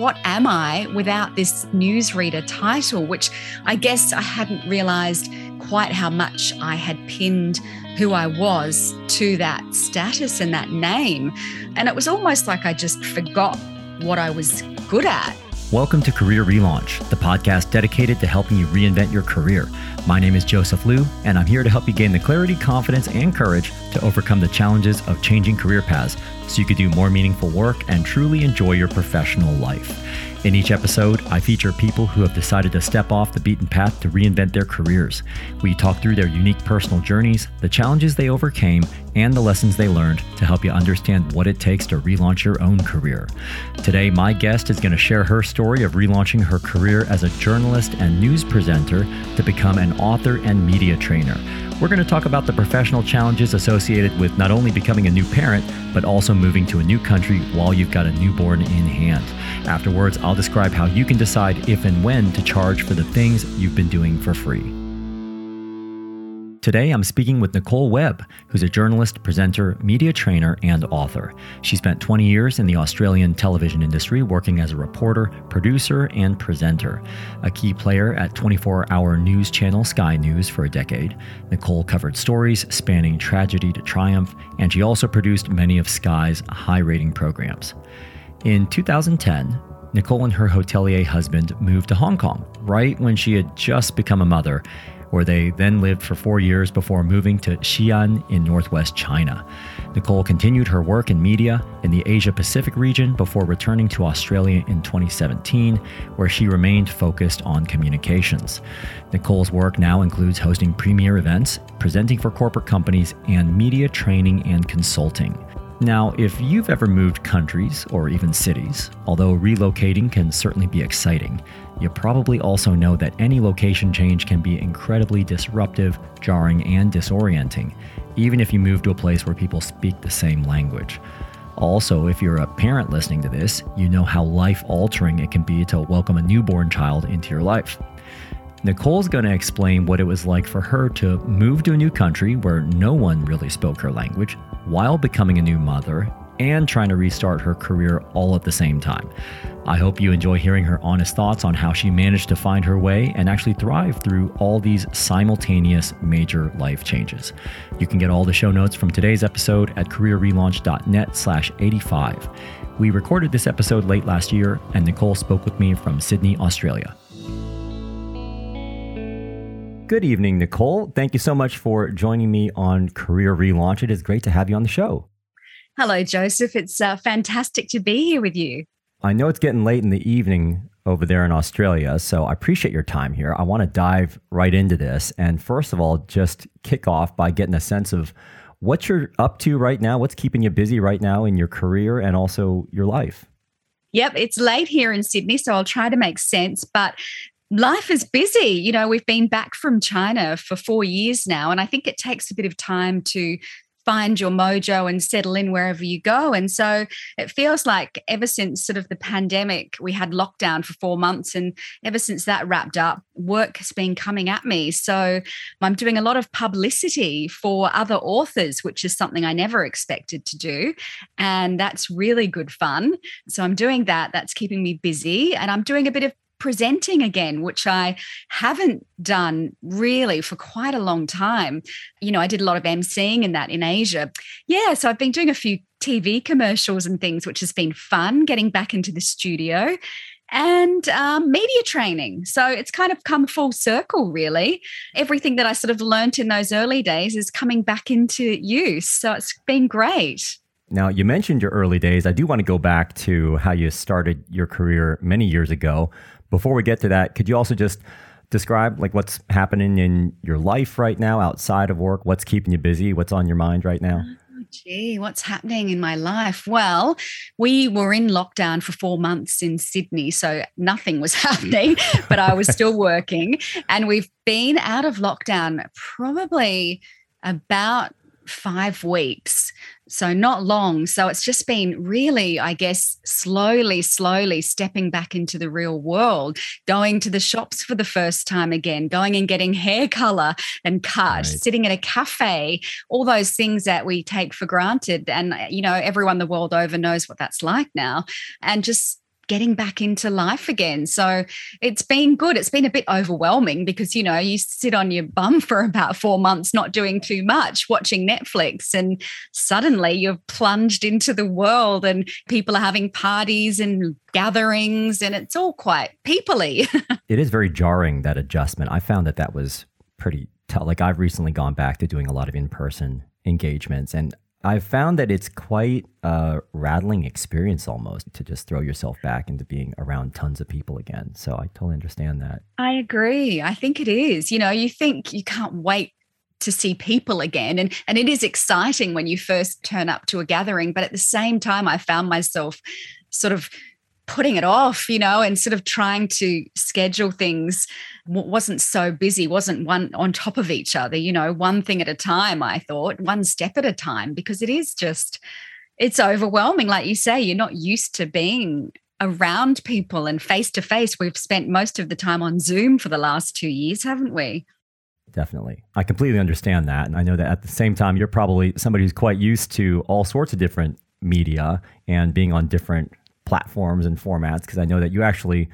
what am I without this newsreader title, which I guess I hadn't realized quite how much I had pinned who I was to that status and that name. And it was almost like I just forgot what I was good at. Welcome to Career Relaunch, the podcast dedicated to helping you reinvent your career. My name is Joseph Liu, and I'm here to help you gain the clarity, confidence, and courage to overcome the challenges of changing career paths so you can do more meaningful work and truly enjoy your professional life. In each episode, I feature people who have decided to step off the beaten path to reinvent their careers. We talk through their unique personal journeys, the challenges they overcame, and the lessons they learned to help you understand what it takes to relaunch your own career. Today, my guest is going to share her story of relaunching her career as a journalist and news presenter to become an author and media trainer. We're going to talk about the professional challenges associated with not only becoming a new parent, but also moving to a new country while you've got a newborn in hand. Afterwards, I'll describe how you can decide if and when to charge for the things you've been doing for free. Today, I'm speaking with Nicole Webb, who's a journalist, presenter, media trainer, and author. She spent 20 years in the Australian television industry working as a reporter, producer, and presenter. A key player at 24 hour news channel Sky News for a decade, Nicole covered stories spanning tragedy to triumph, and she also produced many of Sky's high rating programs. In 2010, Nicole and her hotelier husband moved to Hong Kong, right when she had just become a mother where they then lived for four years before moving to Xi'an in northwest China. Nicole continued her work in media in the Asia Pacific region before returning to Australia in 2017, where she remained focused on communications. Nicole's work now includes hosting premier events, presenting for corporate companies, and media training and consulting. Now, if you've ever moved countries or even cities, although relocating can certainly be exciting, you probably also know that any location change can be incredibly disruptive, jarring, and disorienting, even if you move to a place where people speak the same language. Also, if you're a parent listening to this, you know how life altering it can be to welcome a newborn child into your life. Nicole's going to explain what it was like for her to move to a new country where no one really spoke her language while becoming a new mother and trying to restart her career all at the same time. I hope you enjoy hearing her honest thoughts on how she managed to find her way and actually thrive through all these simultaneous major life changes. You can get all the show notes from today's episode at careerrelaunch.net slash 85. We recorded this episode late last year, and Nicole spoke with me from Sydney, Australia. Good evening, Nicole. Thank you so much for joining me on Career Relaunch. It is great to have you on the show. Hello, Joseph. It's uh, fantastic to be here with you. I know it's getting late in the evening over there in Australia, so I appreciate your time here. I want to dive right into this. And first of all, just kick off by getting a sense of what you're up to right now, what's keeping you busy right now in your career and also your life. Yep, it's late here in Sydney, so I'll try to make sense. But life is busy. You know, we've been back from China for four years now, and I think it takes a bit of time to find your mojo and settle in wherever you go. And so it feels like ever since sort of the pandemic, we had lockdown for four months. And ever since that wrapped up, work has been coming at me. So I'm doing a lot of publicity for other authors, which is something I never expected to do. And that's really good fun. So I'm doing that. That's keeping me busy. And I'm doing a bit of presenting again, which I haven't done really for quite a long time. You know, I did a lot of emceeing in that in Asia. Yeah, so I've been doing a few TV commercials and things, which has been fun getting back into the studio and um, media training. So it's kind of come full circle, really. Everything that I sort of learnt in those early days is coming back into use. So it's been great. Now, you mentioned your early days. I do want to go back to how you started your career many years ago. Before we get to that, could you also just describe like what's happening in your life right now outside of work? What's keeping you busy? What's on your mind right now? Oh, gee, what's happening in my life? Well, we were in lockdown for four months in Sydney, so nothing was happening, but I was still working. And we've been out of lockdown probably about five weeks. So, not long. So, it's just been really, I guess, slowly, slowly stepping back into the real world, going to the shops for the first time again, going and getting hair color and cut, right. sitting at a cafe, all those things that we take for granted. And, you know, everyone the world over knows what that's like now. And just getting back into life again. So it's been good. It's been a bit overwhelming because, you know, you sit on your bum for about four months, not doing too much, watching Netflix, and suddenly you've plunged into the world and people are having parties and gatherings, and it's all quite peoply. it is very jarring, that adjustment. I found that that was pretty tough. Like I've recently gone back to doing a lot of in person engagements and I've found that it's quite a rattling experience almost to just throw yourself back into being around tons of people again. So I totally understand that. I agree. I think it is. You know, you think you can't wait to see people again and and it is exciting when you first turn up to a gathering but at the same time I found myself sort of putting it off, you know, and sort of trying to schedule things wasn't so busy, wasn't one on top of each other, you know, one thing at a time, I thought, one step at a time, because it is just, it's overwhelming. Like you say, you're not used to being around people and face to face. We've spent most of the time on Zoom for the last two years, haven't we? Definitely. I completely understand that. And I know that at the same time, you're probably somebody who's quite used to all sorts of different media and being on different platforms and formats because I know that you actually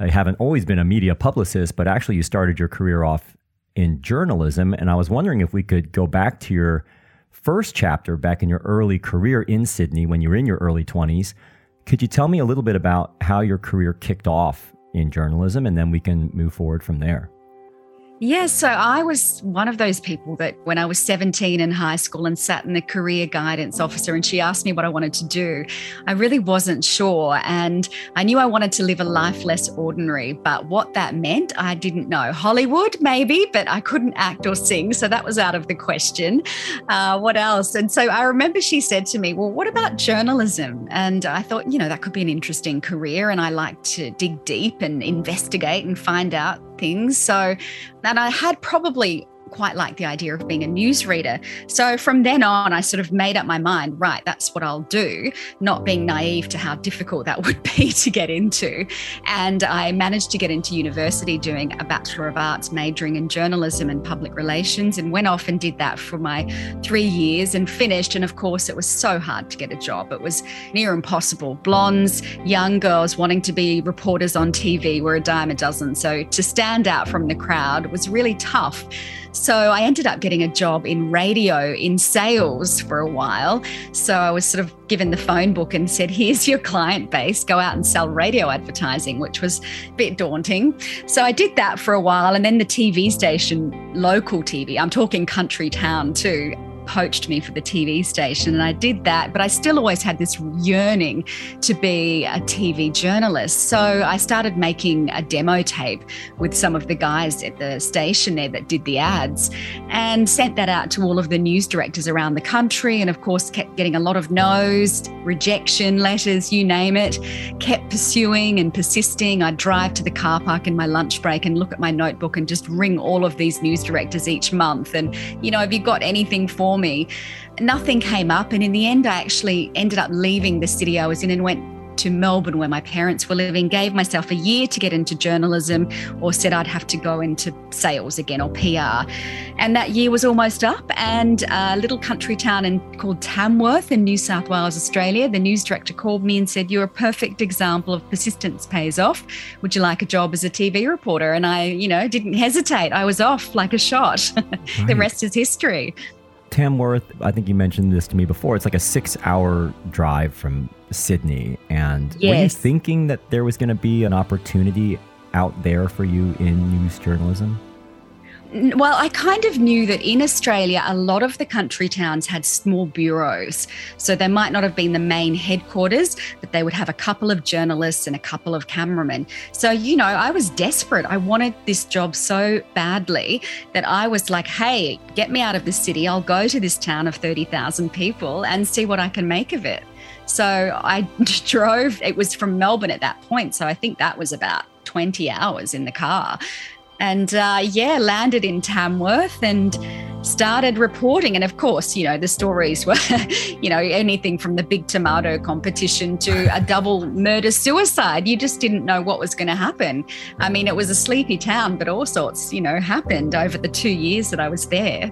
uh, haven't always been a media publicist, but actually you started your career off in journalism. And I was wondering if we could go back to your first chapter back in your early career in Sydney when you were in your early 20s. Could you tell me a little bit about how your career kicked off in journalism and then we can move forward from there? Yeah, so I was one of those people that when I was 17 in high school and sat in the career guidance officer and she asked me what I wanted to do, I really wasn't sure. And I knew I wanted to live a life less ordinary, but what that meant, I didn't know. Hollywood, maybe, but I couldn't act or sing. So that was out of the question. Uh, what else? And so I remember she said to me, Well, what about journalism? And I thought, you know, that could be an interesting career. And I like to dig deep and investigate and find out things. So, and I had probably quite like the idea of being a newsreader. So from then on, I sort of made up my mind, right, that's what I'll do, not being naive to how difficult that would be to get into. And I managed to get into university doing a Bachelor of Arts, majoring in journalism and public relations, and went off and did that for my three years and finished. And of course, it was so hard to get a job. It was near impossible. Blondes, young girls wanting to be reporters on TV were a dime a dozen. So to stand out from the crowd was really tough. So I ended up getting a job in radio in sales for a while. So I was sort of given the phone book and said, here's your client base, go out and sell radio advertising, which was a bit daunting. So I did that for a while. And then the TV station, local TV, I'm talking country town too, poached me for the TV station. And I did that, but I still always had this yearning to be a TV journalist. So I started making a demo tape with some of the guys at the station there that did the ads and sent that out to all of the news directors around the country. And of course, kept getting a lot of no's, rejection letters, you name it. Kept pursuing and persisting. I'd drive to the car park in my lunch break and look at my notebook and just ring all of these news directors each month. And, you know, have you got anything for me. Nothing came up. And in the end, I actually ended up leaving the city I was in and went to Melbourne, where my parents were living, gave myself a year to get into journalism, or said I'd have to go into sales again or PR. And that year was almost up. And a little country town in, called Tamworth in New South Wales, Australia, the news director called me and said, You're a perfect example of persistence pays off. Would you like a job as a TV reporter? And I, you know, didn't hesitate. I was off like a shot. Right. the rest is history. Tamworth, I think you mentioned this to me before. It's like a six hour drive from Sydney. And yes. were you thinking that there was going to be an opportunity out there for you in news journalism? Well, I kind of knew that in Australia, a lot of the country towns had small bureaus. So they might not have been the main headquarters, but they would have a couple of journalists and a couple of cameramen. So, you know, I was desperate. I wanted this job so badly that I was like, hey, get me out of the city. I'll go to this town of 30,000 people and see what I can make of it. So I drove, it was from Melbourne at that point. So I think that was about 20 hours in the car and uh, yeah, landed in Tamworth and started reporting. And of course, you know, the stories were, you know, anything from the big tomato competition to a double murder suicide. You just didn't know what was going to happen. I mean, it was a sleepy town, but all sorts, you know, happened over the two years that I was there.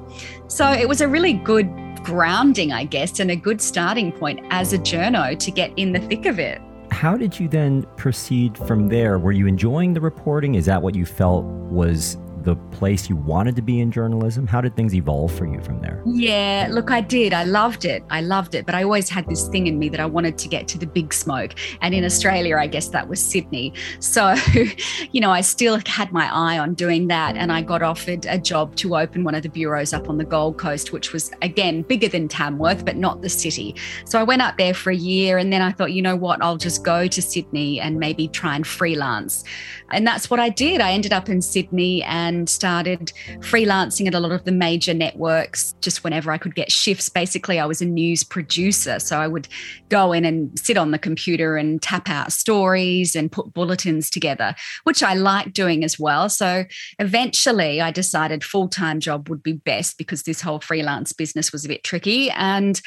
So it was a really good grounding, I guess, and a good starting point as a journo to get in the thick of it. How did you then proceed from there? Were you enjoying the reporting? Is that what you felt was the place you wanted to be in journalism? How did things evolve for you from there? Yeah, look, I did. I loved it. I loved it. But I always had this thing in me that I wanted to get to the big smoke. And in Australia, I guess that was Sydney. So, you know, I still had my eye on doing that. And I got offered a job to open one of the bureaus up on the Gold Coast, which was, again, bigger than Tamworth, but not the city. So I went up there for a year. And then I thought, you know what, I'll just go to Sydney and maybe try and freelance. And that's what I did. I ended up in Sydney and and started freelancing at a lot of the major networks just whenever I could get shifts. Basically, I was a news producer. So I would go in and sit on the computer and tap out stories and put bulletins together, which I liked doing as well. So eventually I decided full time job would be best because this whole freelance business was a bit tricky. And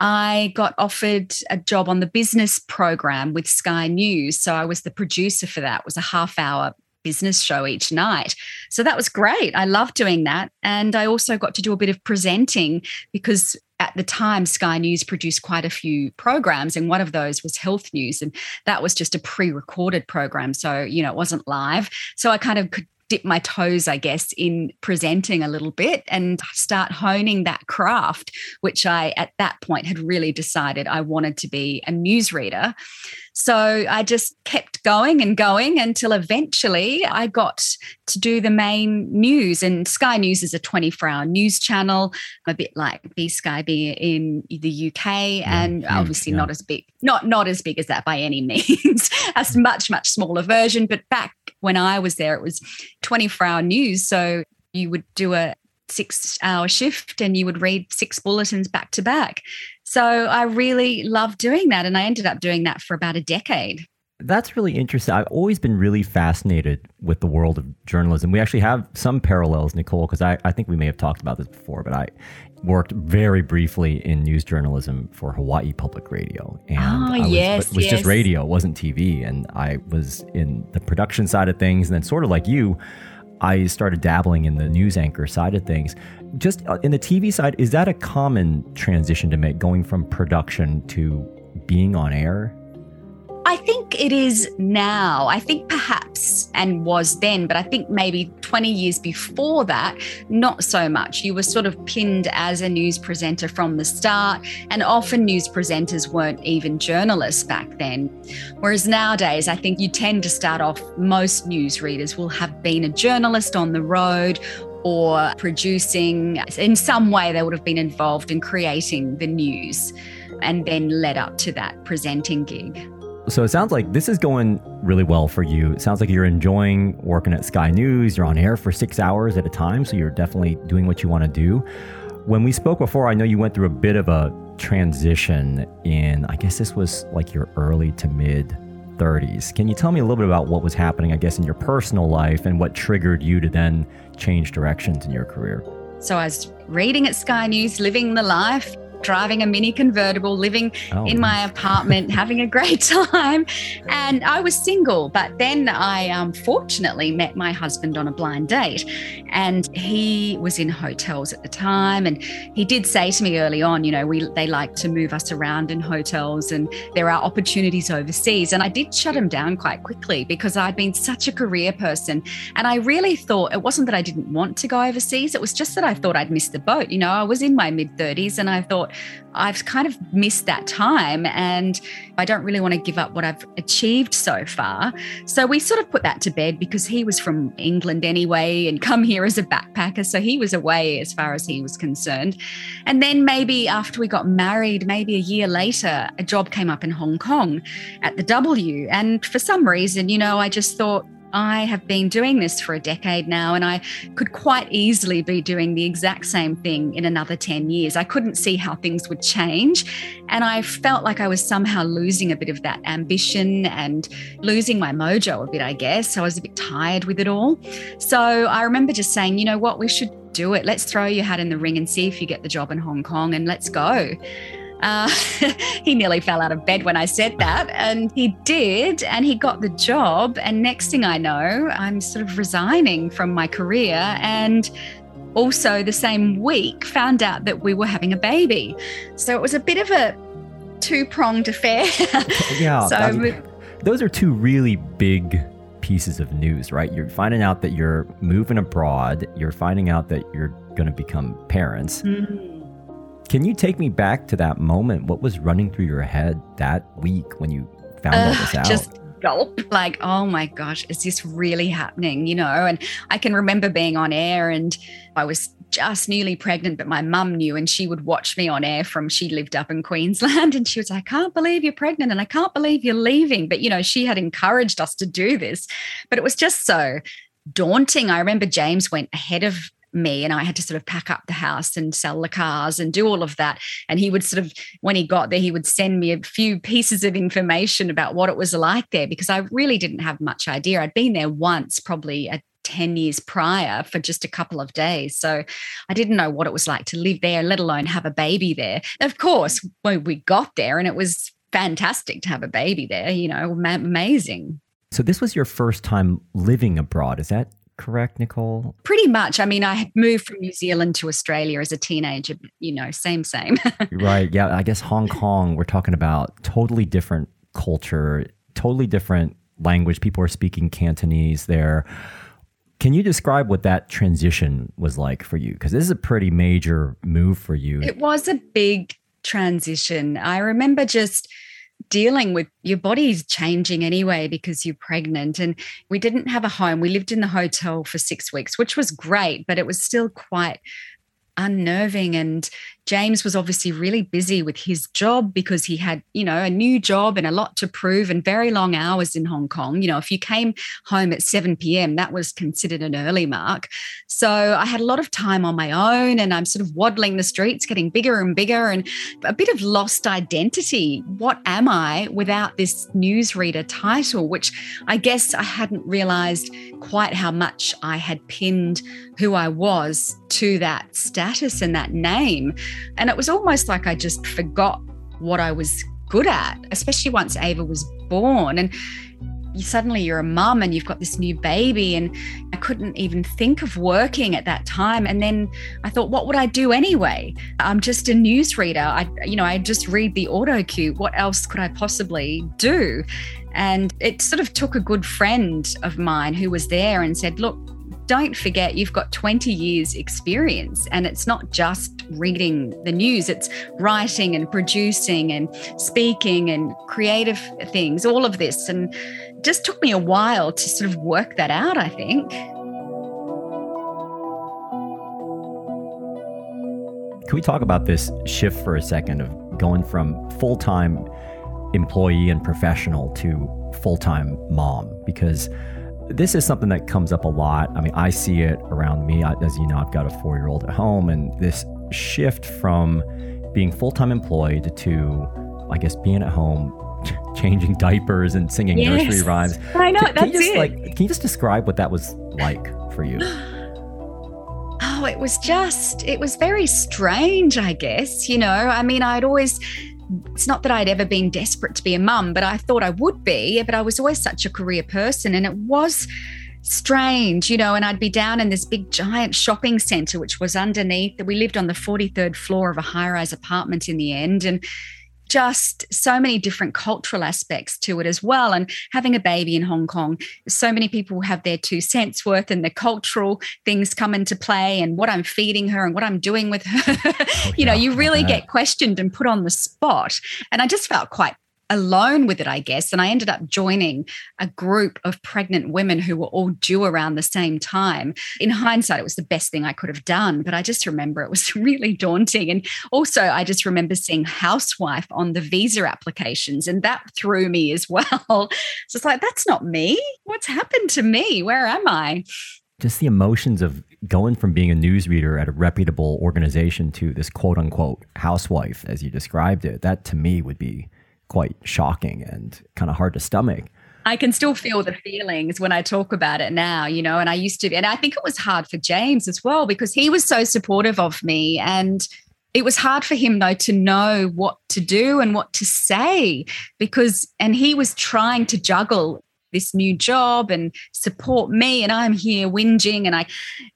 I got offered a job on the business program with Sky News. So I was the producer for that. It was a half hour business show each night. So that was great. I loved doing that. And I also got to do a bit of presenting because at the time Sky News produced quite a few programs and one of those was health news and that was just a pre-recorded program so you know it wasn't live so I kind of could dip my toes, I guess, in presenting a little bit and start honing that craft, which I at that point had really decided I wanted to be a newsreader. So I just kept going and going until eventually I got to do the main news. And Sky News is a 24 hour news channel, a bit like BSkyB in the UK, yeah, and obviously yeah. not as big, not not as big as that by any means. a much much smaller version. But back when I was there, it was 24 hour news. So you would do a six hour shift and you would read six bulletins back to back. So I really loved doing that. And I ended up doing that for about a decade. That's really interesting. I've always been really fascinated with the world of journalism. We actually have some parallels, Nicole, because I, I think we may have talked about this before, but I worked very briefly in news journalism for Hawaii Public Radio. And oh, was, yes. It was yes. just radio, it wasn't TV. And I was in the production side of things. And then, sort of like you, I started dabbling in the news anchor side of things. Just uh, in the TV side, is that a common transition to make, going from production to being on air? I think it is now. I think perhaps and was then, but I think maybe 20 years before that, not so much. You were sort of pinned as a news presenter from the start, and often news presenters weren't even journalists back then. Whereas nowadays, I think you tend to start off, most news readers will have been a journalist on the road or producing. In some way, they would have been involved in creating the news and then led up to that presenting gig. So it sounds like this is going really well for you. It sounds like you're enjoying working at Sky News. You're on air for six hours at a time, so you're definitely doing what you want to do. When we spoke before, I know you went through a bit of a transition in, I guess this was like your early to mid 30s. Can you tell me a little bit about what was happening, I guess, in your personal life and what triggered you to then change directions in your career? So I was reading at Sky News, living the life, driving a mini convertible, living oh, in my apartment, having a great time. And I was single, but then I um, fortunately met my husband on a blind date. And he was in hotels at the time. And he did say to me early on, you know, we they like to move us around in hotels and there are opportunities overseas. And I did shut him down quite quickly because I'd been such a career person. And I really thought it wasn't that I didn't want to go overseas, it was just that I thought I'd missed the boat. You know, I was in my mid 30s and I thought, I've kind of missed that time and I don't really want to give up what I've achieved so far. So we sort of put that to bed because he was from England anyway and come here as a backpacker. So he was away as far as he was concerned. And then maybe after we got married, maybe a year later, a job came up in Hong Kong at the W. And for some reason, you know, I just thought, I have been doing this for a decade now, and I could quite easily be doing the exact same thing in another 10 years. I couldn't see how things would change. And I felt like I was somehow losing a bit of that ambition and losing my mojo a bit, I guess. I was a bit tired with it all. So I remember just saying, you know what, we should do it. Let's throw your hat in the ring and see if you get the job in Hong Kong and let's go. Uh, he nearly fell out of bed when I said that. And he did. And he got the job. And next thing I know, I'm sort of resigning from my career. And also, the same week, found out that we were having a baby. So it was a bit of a two pronged affair. Yeah. so those are two really big pieces of news, right? You're finding out that you're moving abroad, you're finding out that you're going to become parents. Mm-hmm. Can you take me back to that moment? What was running through your head that week when you found uh, all this out? Just gulp, like, oh my gosh, is this really happening? You know, and I can remember being on air and I was just newly pregnant, but my mum knew and she would watch me on air from she lived up in Queensland and she was like, I can't believe you're pregnant and I can't believe you're leaving. But you know, she had encouraged us to do this. But it was just so daunting. I remember James went ahead of me and I had to sort of pack up the house and sell the cars and do all of that. And he would sort of, when he got there, he would send me a few pieces of information about what it was like there because I really didn't have much idea. I'd been there once, probably a 10 years prior for just a couple of days. So I didn't know what it was like to live there, let alone have a baby there. Of course, when we got there, and it was fantastic to have a baby there, you know, amazing. So this was your first time living abroad. Is that correct, Nicole? Pretty much. I mean, I moved from New Zealand to Australia as a teenager, you know, same, same. right. Yeah. I guess Hong Kong, we're talking about totally different culture, totally different language. People are speaking Cantonese there. Can you describe what that transition was like for you? Because this is a pretty major move for you. It was a big transition. I remember just dealing with your body's changing anyway because you're pregnant. And we didn't have a home. We lived in the hotel for six weeks, which was great, but it was still quite unnerving and James was obviously really busy with his job because he had, you know, a new job and a lot to prove and very long hours in Hong Kong. You know, if you came home at 7 p.m., that was considered an early mark. So I had a lot of time on my own and I'm sort of waddling the streets, getting bigger and bigger and a bit of lost identity. What am I without this newsreader title, which I guess I hadn't realized quite how much I had pinned who I was to that status and that name. And it was almost like I just forgot what I was good at, especially once Ava was born. And you suddenly you're a mum and you've got this new baby and I couldn't even think of working at that time. And then I thought what would I do anyway? I'm just a newsreader. I you know I just read the auto cue. What else could I possibly do? And it sort of took a good friend of mine who was there and said look don't forget you've got 20 years experience and it's not just reading the news it's writing and producing and speaking and creative things all of this. And just took me a while to sort of work that out i think. Can we talk about this shift for a second of going from full-time employee and professional to full-time mom? Because this is something that comes up a lot. I mean, I see it around me. As you know, I've got a four year old at home, and this shift from being full time employed to, I guess, being at home, changing diapers and singing yes. nursery rhymes. I know. Can, that's can you just, it. Like, can you just describe what that was like for you? Oh, it was just, it was very strange, I guess. You know, I mean, I'd always it's not that I'd ever been desperate to be a mum, but I thought I would be. But I was always such a career person, and it was strange, you know. And I'd be down in this big giant shopping center, which was underneath. that We lived on the 43rd floor of a high rise apartment in the end. And just so many different cultural aspects to it as well. And having a baby in Hong Kong, so many people have their two cents worth and the cultural things come into play and what I'm feeding her and what I'm doing with her. Oh, you know, you really get questioned and put on the spot. And I just felt quite alone with it, I guess. And I ended up joining a group of pregnant women who were all due around the same time. In hindsight, it was the best thing I could have done, but I just remember it was really daunting. And also, I just remember seeing housewife on the visa applications, and that threw me as well. so it's like, that's not me. What's happened to me? Where am I? Just the emotions of going from being a newsreader at a reputable organization to this quote unquote housewife, as you described it, that to me would be quite shocking and kind of hard to stomach. I can still feel the feelings when I talk about it now, you know, and I used to, and I think it was hard for James as well because he was so supportive of me. And it was hard for him, though, to know what to do and what to say because, and he was trying to juggle this new job and support me. And I'm here whinging. And I,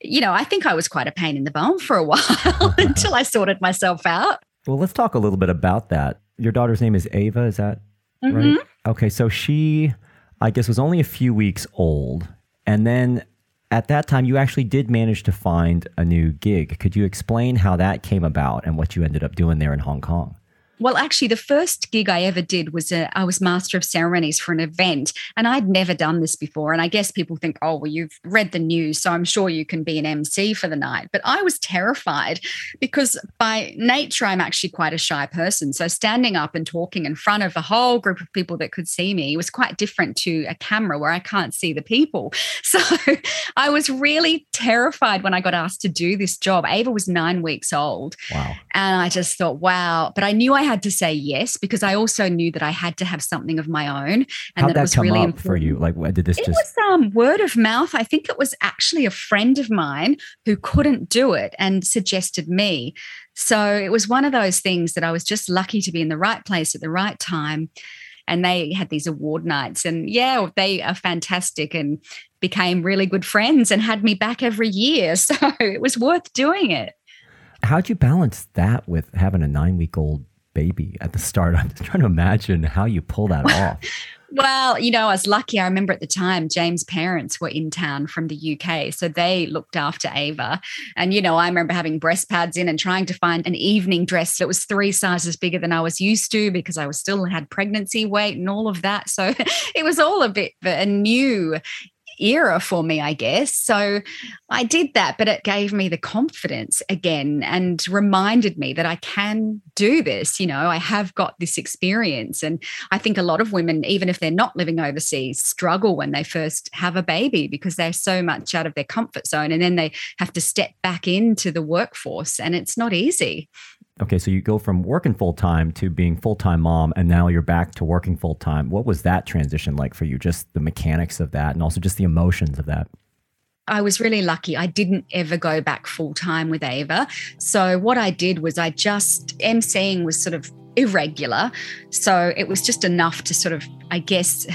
you know, I think I was quite a pain in the bum for a while until I sorted myself out. Well, let's talk a little bit about that your daughter's name is Ava, is that? mm-hmm. right? Okay, so she, I guess, was only a few weeks old. And then at that time, you actually did manage to find a new gig. Could you explain how that came about and what you ended up doing there in Hong Kong? Well, actually, the first gig I ever did was a, I was master of ceremonies for an event, and I'd never done this before. And I guess people think, oh, well, you've read the news, so I'm sure you can be an MC for the night. But I was terrified because by nature, I'm actually quite a shy person. So standing up and talking in front of a whole group of people that could see me was quite different to a camera where I can't see the people. So I was really terrified when I got asked to do this job. Ava was nine weeks old. Wow. And I just thought, wow. But I knew I had to say yes because I also knew that I had to have something of my own. And How'd that, that was really important. for you? Like, did this it just? was um, word of mouth. I think it was actually a friend of mine who couldn't do it and suggested me. So it was one of those things that I was just lucky to be in the right place at the right time. And they had these award nights, and yeah, they are fantastic and became really good friends and had me back every year. So it was worth doing it. How'd you balance that with having a nine week old baby at the start. I'm just trying to imagine how you pull that off. Well, you know, I was lucky. I remember at the time, James' parents were in town from the UK. So they looked after Ava. And, you know, I remember having breast pads in and trying to find an evening dress that was three sizes bigger than I was used to because I was still had pregnancy weight and all of that. So it was all a bit a new era for me, I guess. So I did that, but it gave me the confidence again and reminded me that I can do this. You know, I have got this experience. And I think a lot of women, even if they're not living overseas, struggle when they first have a baby because they're so much out of their comfort zone and then they have to step back into the workforce. And it's not easy. Okay, so you go from working full time to being full time mom, and now you're back to working full time. What was that transition like for you? Just the mechanics of that, and also just the emotions of that. I was really lucky. I didn't ever go back full time with Ava. So what I did was I just emceeing was sort of irregular. So it was just enough to sort of, I guess,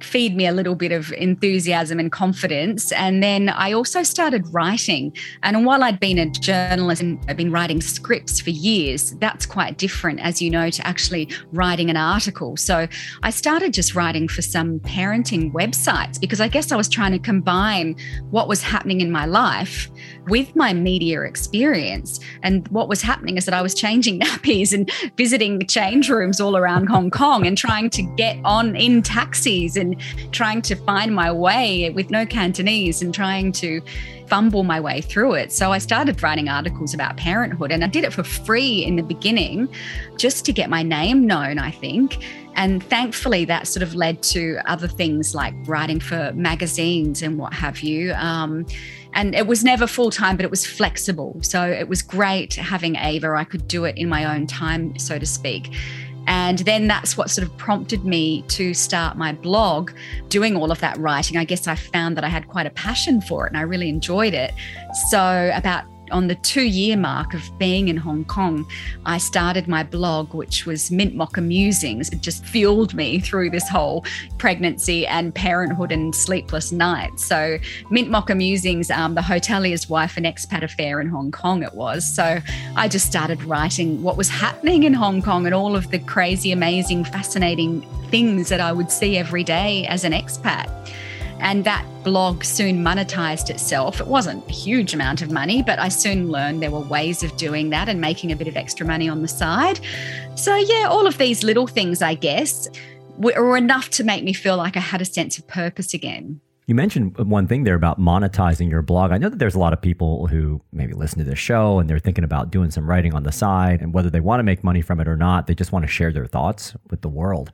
feed me a little bit of enthusiasm and confidence. And then I also started writing. And while I'd been a journalist and I've been writing scripts for years, that's quite different, as you know, to actually writing an article. So I started just writing for some parenting websites because I guess I was trying to combine what was happening in my life with my media experience. And what was happening is that I was changing nappies and visiting change rooms all around Hong Kong and trying to get on in taxis and trying to find my way with no Cantonese and trying to fumble my way through it. So I started writing articles about parenthood and I did it for free in the beginning just to get my name known, I think. And thankfully, that sort of led to other things like writing for magazines and what have you. Um, and it was never full time, but it was flexible. So it was great having Ava. I could do it in my own time, so to speak. And then that's what sort of prompted me to start my blog, doing all of that writing. I guess I found that I had quite a passion for it and I really enjoyed it. So, about on the two year mark of being in Hong Kong, I started my blog, which was Mint Mocha Musings. It just fueled me through this whole pregnancy and parenthood and sleepless nights. So, Mint Mocha Musings, um, the hotelier's wife and expat affair in Hong Kong, it was. So, I just started writing what was happening in Hong Kong and all of the crazy, amazing, fascinating things that I would see every day as an expat. And that blog soon monetized itself. It wasn't a huge amount of money, but I soon learned there were ways of doing that and making a bit of extra money on the side. So, yeah, all of these little things, I guess, were enough to make me feel like I had a sense of purpose again. You mentioned one thing there about monetizing your blog. I know that there's a lot of people who maybe listen to this show and they're thinking about doing some writing on the side, and whether they want to make money from it or not, they just want to share their thoughts with the world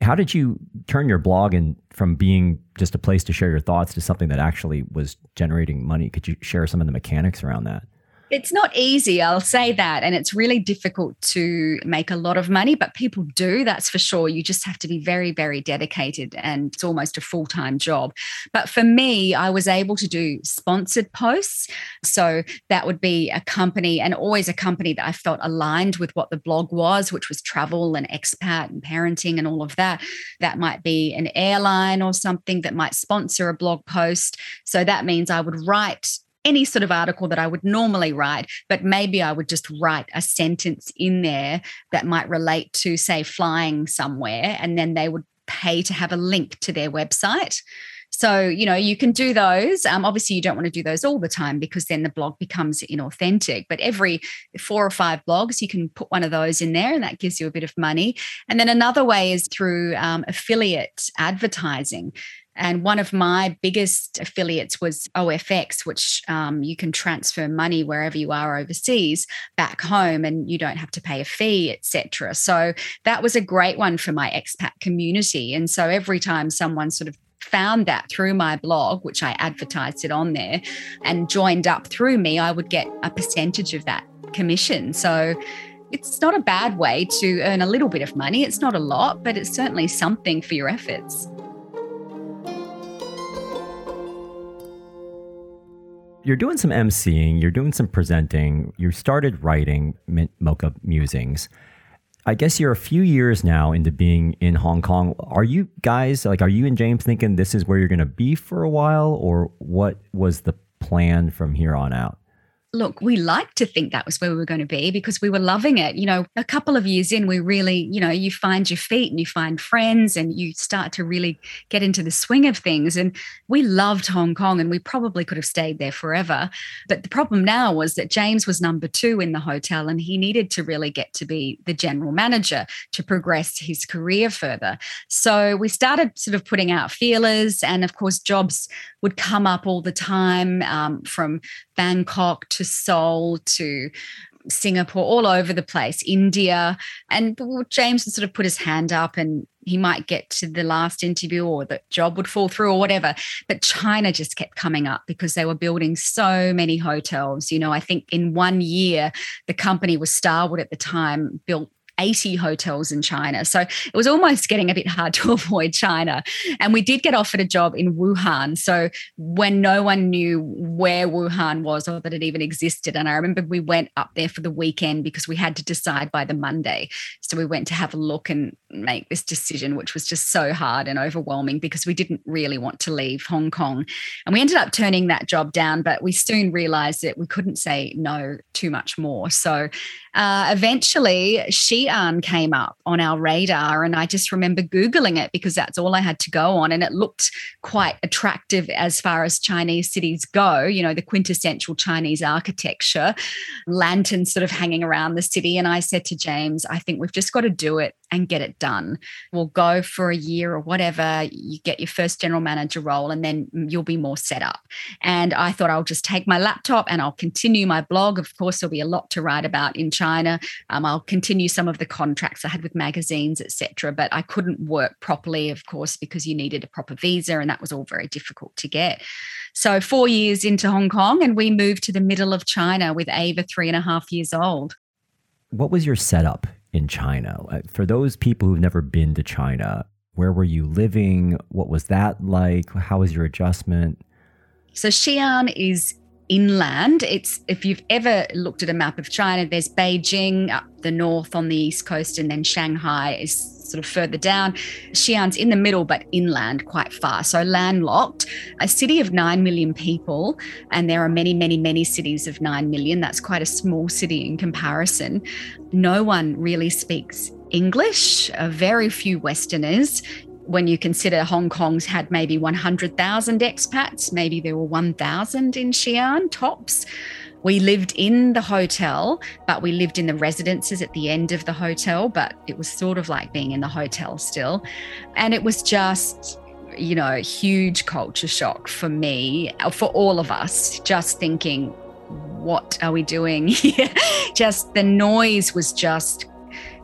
how did you turn your blog and from being just a place to share your thoughts to something that actually was generating money? Could you share some of the mechanics around that? It's not easy, I'll say that. And it's really difficult to make a lot of money, but people do, that's for sure. You just have to be very, very dedicated and it's almost a full time job. But for me, I was able to do sponsored posts. So that would be a company and always a company that I felt aligned with what the blog was, which was travel and expat and parenting and all of that. That might be an airline or something that might sponsor a blog post. So that means I would write any sort of article that I would normally write, but maybe I would just write a sentence in there that might relate to, say, flying somewhere, and then they would pay to have a link to their website. So, you know, you can do those. Um, obviously, you don't want to do those all the time because then the blog becomes inauthentic. But every four or five blogs, you can put one of those in there and that gives you a bit of money. And then another way is through um, affiliate advertising. And one of my biggest affiliates was OFX, which um, you can transfer money wherever you are overseas back home, and you don't have to pay a fee, etc. So that was a great one for my expat community. And so every time someone sort of found that through my blog, which I advertised it on there, and joined up through me, I would get a percentage of that commission. So it's not a bad way to earn a little bit of money. It's not a lot, but it's certainly something for your efforts. You're doing some emceeing, you're doing some presenting, you started writing Mocha Musings. I guess you're a few years now into being in Hong Kong. Are you guys like, are you and James thinking this is where you're going to be for a while, or what was the plan from here on out? Look, we liked to think that was where we were going to be because we were loving it. You know, a couple of years in, we really, you know, you find your feet and you find friends and you start to really get into the swing of things. And we loved Hong Kong and we probably could have stayed there forever. But the problem now was that James was number two in the hotel and he needed to really get to be the general manager to progress his career further. So we started sort of putting out feelers. And of course, jobs would come up all the time um, from Bangkok to Seoul to Singapore, all over the place, India. And James would sort of put his hand up and he might get to the last interview or the job would fall through or whatever. But China just kept coming up because they were building so many hotels. You know, I think in one year, the company was Starwood at the time, built 80 hotels in China. So it was almost getting a bit hard to avoid China. And we did get offered a job in Wuhan. So when no one knew where Wuhan was or that it even existed. And I remember we went up there for the weekend because we had to decide by the Monday. So we went to have a look and make this decision, which was just so hard and overwhelming because we didn't really want to leave Hong Kong. And we ended up turning that job down, but we soon realized that we couldn't say no too much more. So uh, eventually, Xi'an came up on our radar, and I just remember Googling it because that's all I had to go on. And it looked quite attractive as far as Chinese cities go, you know, the quintessential Chinese architecture, lanterns sort of hanging around the city. And I said to James, I think we've just got to do it and get it done. We'll go for a year or whatever. You get your first general manager role, and then you'll be more set up. And I thought I'll just take my laptop and I'll continue my blog. Of course, there'll be a lot to write about in China. Um, I'll continue some of the contracts I had with magazines, etc. But I couldn't work properly, of course, because you needed a proper visa, and that was all very difficult to get. So four years into Hong Kong, and we moved to the middle of China with Ava, three and a half years old. What was your setup in China. Uh, for those people who've never been to China, where were you living? What was that like? How was your adjustment? So Xi'an is inland. It's if you've ever looked at a map of China, there's Beijing up the north on the east coast, and then Shanghai is sort of further down. Xi'an's in the middle, but inland quite far. So landlocked, a city of 9 million people. And there are many, many, many cities of 9 million. That's quite a small city in comparison. No one really speaks English, uh, very few Westerners when you consider Hong Kong's had maybe 100,000 expats, maybe there were 1,000 in Xi'an tops. We lived in the hotel, but we lived in the residences at the end of the hotel, but it was sort of like being in the hotel still. And it was just, you know, huge culture shock for me, uh, for all of us, just thinking, what are we doing here? just the noise was just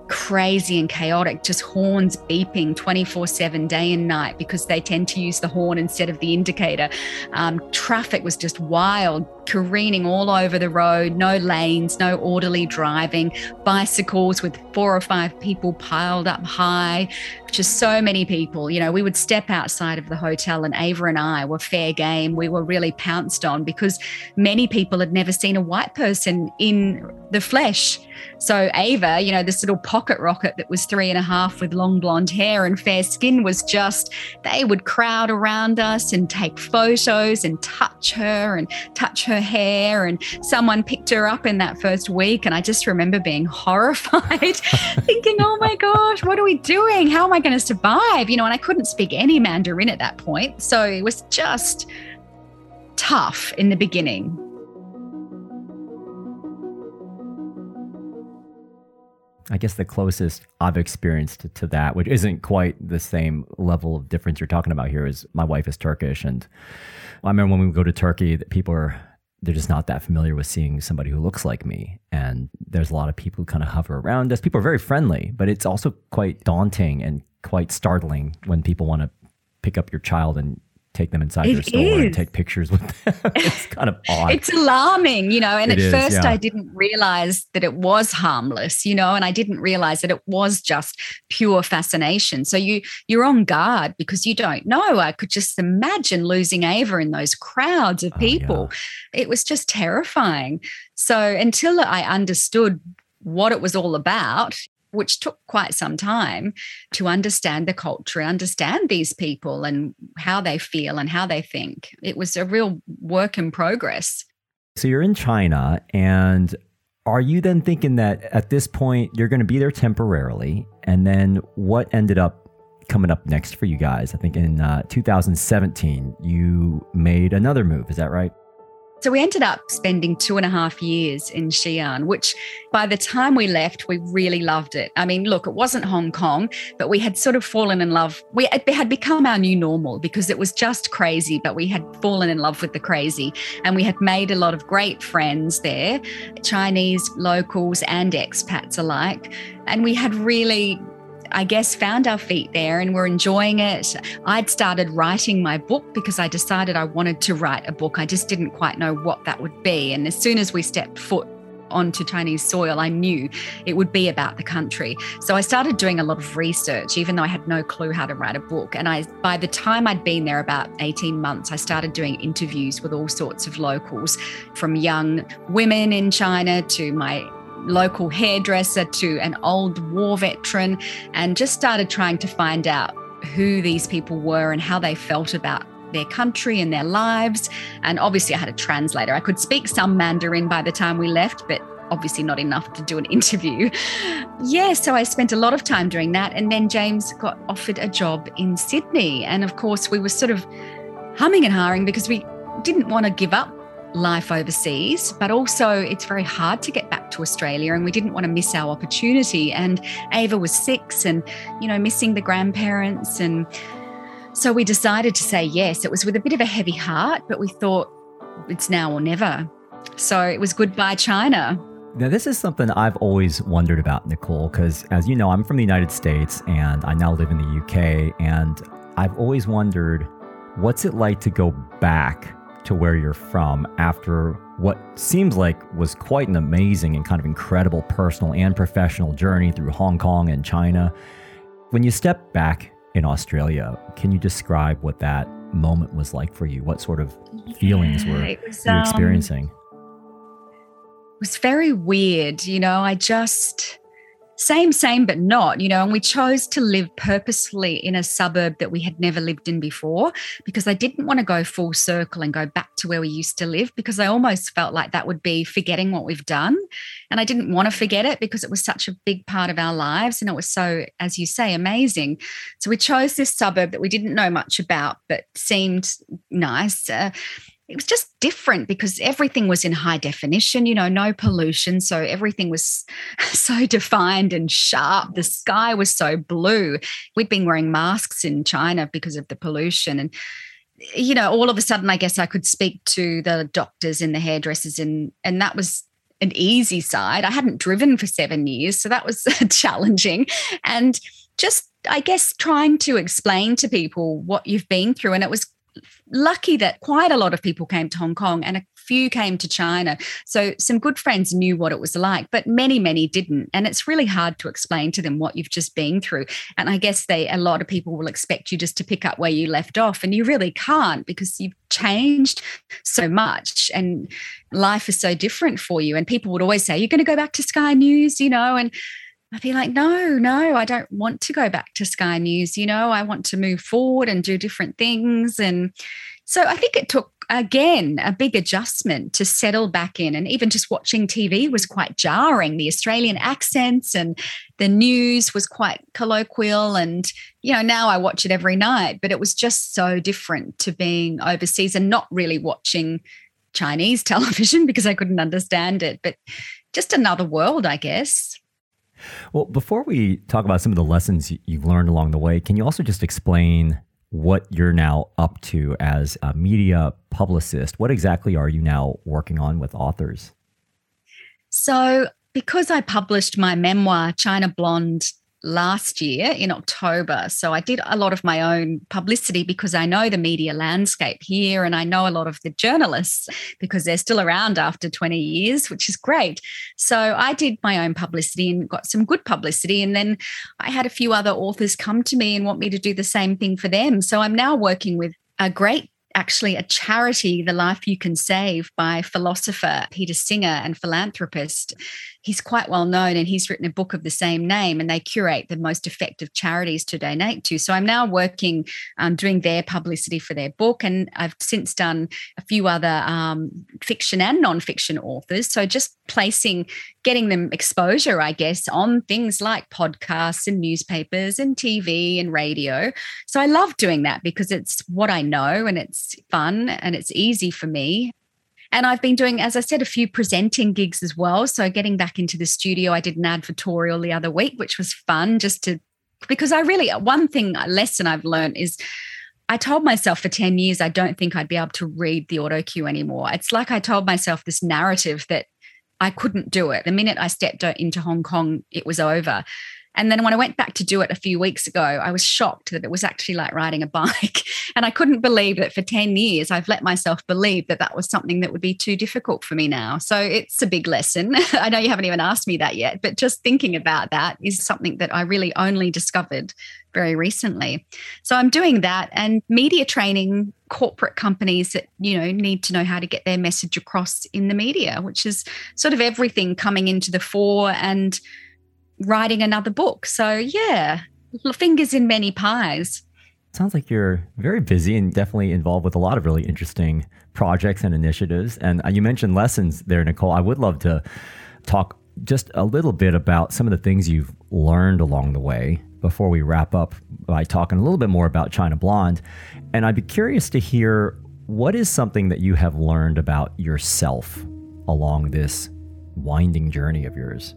crazy and chaotic, just horns beeping 24 7 day and night because they tend to use the horn instead of the indicator. Um, traffic was just wild, careening all over the road, no lanes, no orderly driving, bicycles with four or five people piled up high, just so many people. You know, we would step outside of the hotel, and Ava and I were fair game. We were really pounced on because many people had never seen a white person in the flesh. So Ava, you know, this little pocket rocket that was three and a half with long blonde hair and fair skin was just, they would crowd around us and take photos and touch her and touch her hair. And someone picked her up in that first week. And I just remember being horrified, thinking, oh my gosh, what are we doing? How am I going to survive? You know, and I couldn't speak any Mandarin at that point. So it was just tough in the beginning. I guess the closest I've experienced to, that, which isn't quite the same level of difference you're talking about here, is my wife is Turkish, and I remember when we go to Turkey, that people are they're just not that familiar with seeing somebody who looks like me, and there's a lot of people who kind of hover around us. People are very friendly, but it's also quite daunting and quite startling when people want to pick up your child and take them inside it their store is. and take pictures with them. it's kind of odd. It's alarming, you know. And it at is, first, yeah. I didn't realize that it was harmless, you know, and I didn't realize that it was just pure fascination. So you you're on guard because you don't know. I could just imagine losing Ava in those crowds of oh, people. Oh, yeah. It was just terrifying. So until I understood what it was all about, which took quite some time to understand the culture, understand these people and how they feel and how they think. It was a real work in progress. So you're in China, and are you then thinking that at this point you're going to be there temporarily? And then what ended up coming up next for you guys? I think in uh, 2017, you made another move. Is that right? So we ended up spending two and a half years in Xi'an, which by the time we left, we really loved it. I mean, look, it wasn't Hong Kong, but we had sort of fallen in love. We it had become our new normal because it was just crazy, but we had fallen in love with the crazy. And we had made a lot of great friends there, Chinese, locals, and expats alike. And we had really I guess, found our feet there and we're enjoying it. I'd started writing my book because I decided I wanted to write a book. I just didn't quite know what that would be. And as soon as we stepped foot onto Chinese soil, I knew it would be about the country. So I started doing a lot of research, even though I had no clue how to write a book. And I, by the time I'd been there about 18 months, I started doing interviews with all sorts of locals, from young women in China to my local hairdresser to an old war veteran and just started trying to find out who these people were and how they felt about their country and their lives. And obviously, I had a translator. I could speak some Mandarin by the time we left, but obviously not enough to do an interview. Yeah, so I spent a lot of time doing that. And then James got offered a job in Sydney. And of course, we were sort of humming and hawing because we didn't want to give up life overseas, but also it's very hard to get back to Australia and we didn't want to miss our opportunity. And Ava was six and, you know, missing the grandparents. And so we decided to say yes. It was with a bit of a heavy heart, but we thought it's now or never. So it was goodbye, China. Now, this is something I've always wondered about, Nicole, because as you know, I'm from the United States and I now live in the UK. And I've always wondered what's it like to go back to where you're from after what seems like was quite an amazing and kind of incredible personal and professional journey through Hong Kong and China. When you step back in Australia, can you describe what that moment was like for you? What sort of feelings yeah, were was, you um, experiencing? It was very weird. You know, I just same, same, but not, you know. And we chose to live purposefully in a suburb that we had never lived in before because I didn't want to go full circle and go back to where we used to live because I almost felt like that would be forgetting what we've done. And I didn't want to forget it because it was such a big part of our lives and it was so, as you say, amazing. So we chose this suburb that we didn't know much about but seemed nice. Uh, it was just different because everything was in high definition, you know, no pollution. So everything was so defined and sharp. The sky was so blue. We'd been wearing masks in China because of the pollution. And, you know, all of a sudden, I guess I could speak to the doctors and the hairdressers, and, and that was an easy side. I hadn't driven for seven years. So that was challenging. And just, I guess, trying to explain to people what you've been through. And it was lucky that quite a lot of people came to Hong Kong and a few came to China. So some good friends knew what it was like, but many, many didn't. And it's really hard to explain to them what you've just been through. And I guess they a lot of people will expect you just to pick up where you left off. And you really can't because you've changed so much and life is so different for you. And people would always say, You're going to go back to Sky News, you know, and I'd be like, no, no, I don't want to go back to Sky News. You know, I want to move forward and do different things. And so I think it took, again, a big adjustment to settle back in. And even just watching TV was quite jarring. The Australian accents and the news was quite colloquial. And, you know, now I watch it every night, but it was just so different to being overseas and not really watching Chinese television because I couldn't understand it. But just another world, I guess. Well, before we talk about some of the lessons you've learned along the way, can you also just explain what you're now up to as a media publicist. What exactly are you now working on with authors? So, because I published my memoir, China Blonde, last year in October. So I did a lot of my own publicity because I know the media landscape here and I know a lot of the journalists because they're still around after 20 years, which is great. So I did my own publicity and got some good publicity. And then I had a few other authors come to me and want me to do the same thing for them. So I'm now working with a great actually a charity, The Life You Can Save, by philosopher Peter Singer and philanthropist. He's quite well known and he's written a book of the same name, and they curate the most effective charities to donate to. So I'm now working um, doing their publicity for their book, and I've since done a few other um, fiction and nonfiction authors. So just placing, getting them exposure, I guess, on things like podcasts and newspapers and TV and radio. So I love doing that because it's what I know and it's fun and it's easy for me. And I've been doing, as I said, a few presenting gigs as well. So getting back into the studio, I did an advertorial the other week, which was fun just to, because I really, one thing, a lesson I've learned is, I told myself for 10 years, I don't think I'd be able to read the auto cue anymore. It's like I told myself this narrative that I couldn't do it. The minute I stepped into Hong Kong, it was over. And then when I went back to do it a few weeks ago, I was shocked that it was actually like riding a bike. And I couldn't believe that for 10 years, I've let myself believe that that was something that would be too difficult for me now. So it's a big lesson. I know you haven't even asked me that yet, but just thinking about that is something that I really only discovered very recently. So I'm doing that and media training corporate companies that you know need to know how to get their message across in the media which is sort of everything coming into the fore and writing another book. So, yeah, fingers in many pies. Sounds like you're very busy and definitely involved with a lot of really interesting projects and initiatives. And uh, you mentioned lessons there, Nicole. I would love to talk just a little bit about some of the things you've learned along the way before we wrap up by talking a little bit more about China Blonde. And I'd be curious to hear what is something that you have learned about yourself along this winding journey of yours?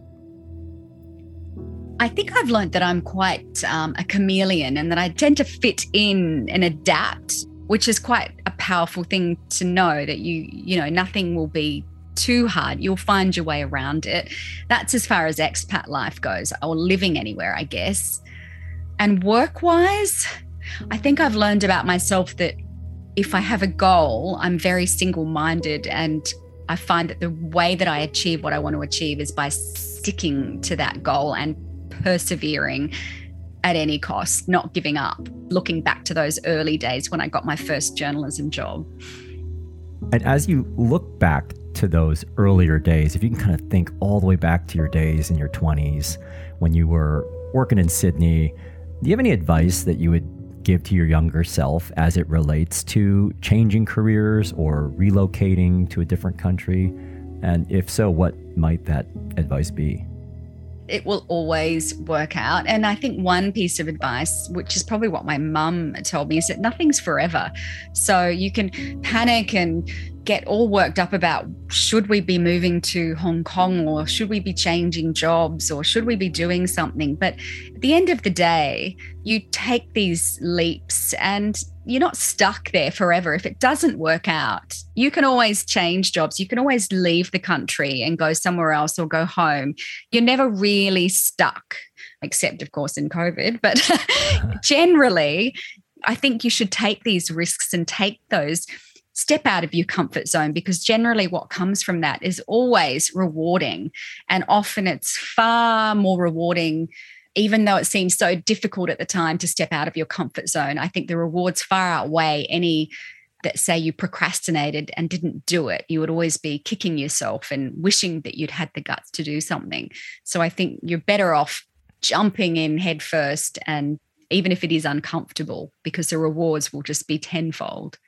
I think I've learned that I'm quite um, a chameleon and that I tend to fit in and adapt, which is quite a powerful thing to know that you, you know, nothing will be too hard. You'll find your way around it. That's as far as expat life goes, or living anywhere, I guess. And work wise, I think I've learned about myself that if I have a goal, I'm very single minded. And I find that the way that I achieve what I want to achieve is by sticking to that goal and persevering at any cost, not giving up, looking back to those early days when I got my first journalism job. And as you look back to those earlier days, if you can kind of think all the way back to your days in your 20s when you were working in Sydney, do you have any advice that you would give to your younger self as it relates to changing careers or relocating to a different country? And if so, what might that advice be? It will always work out. And I think one piece of advice, which is probably what my mum told me, is that nothing's forever. So you can panic and get all worked up about should we be moving to Hong Kong or should we be changing jobs or should we be doing something. But at the end of the day, you take these leaps and you're not stuck there forever. If it doesn't work out, you can always change jobs. You can always leave the country and go somewhere else or go home. You're never really stuck, except, of course, in COVID. But generally, I think you should take these risks and take those step out of your comfort zone because generally what comes from that is always rewarding. And often it's far more rewarding even though it seems so difficult at the time to step out of your comfort zone, I think the rewards far outweigh any that say you procrastinated and didn't do it. You would always be kicking yourself and wishing that you'd had the guts to do something. So I think you're better off jumping in head first and even if it is uncomfortable because the rewards will just be tenfold.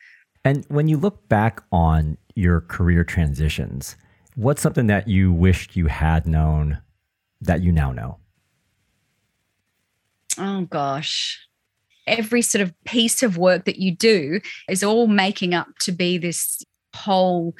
And when you look back on your career transitions, what's something that you wished you had known that you now know? Oh gosh. Every sort of piece of work that you do is all making up to be this whole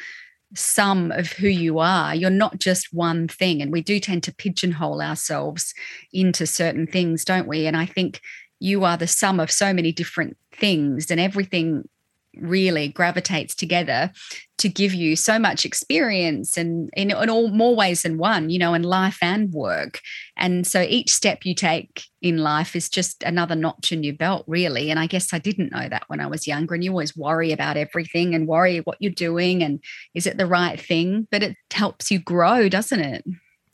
sum of who you are. You're not just one thing. And we do tend to pigeonhole ourselves into certain things, don't we? And I think you are the sum of so many different things, and everything really gravitates together to give you so much experience and in, in all more ways than one you know in life and work. And so each step you take in life is just another notch in your belt really. And i guess i didn't know that when i was younger and you always worry about everything and worry what you're doing and is it the right thing? But it helps you grow doesn't it?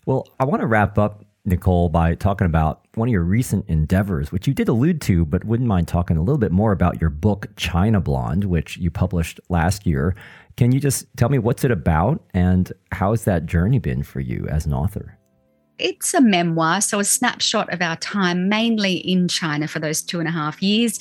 Well i want to wrap up Nicole, by talking about one of your recent endeavors, which you did allude to, but wouldn't mind talking a little bit more about your book, China Blonde, which you published last year. Can you just tell me what's it about and how has that journey been for you as an author? It's a memoir, so a snapshot of our time, mainly in China for those two and a half years.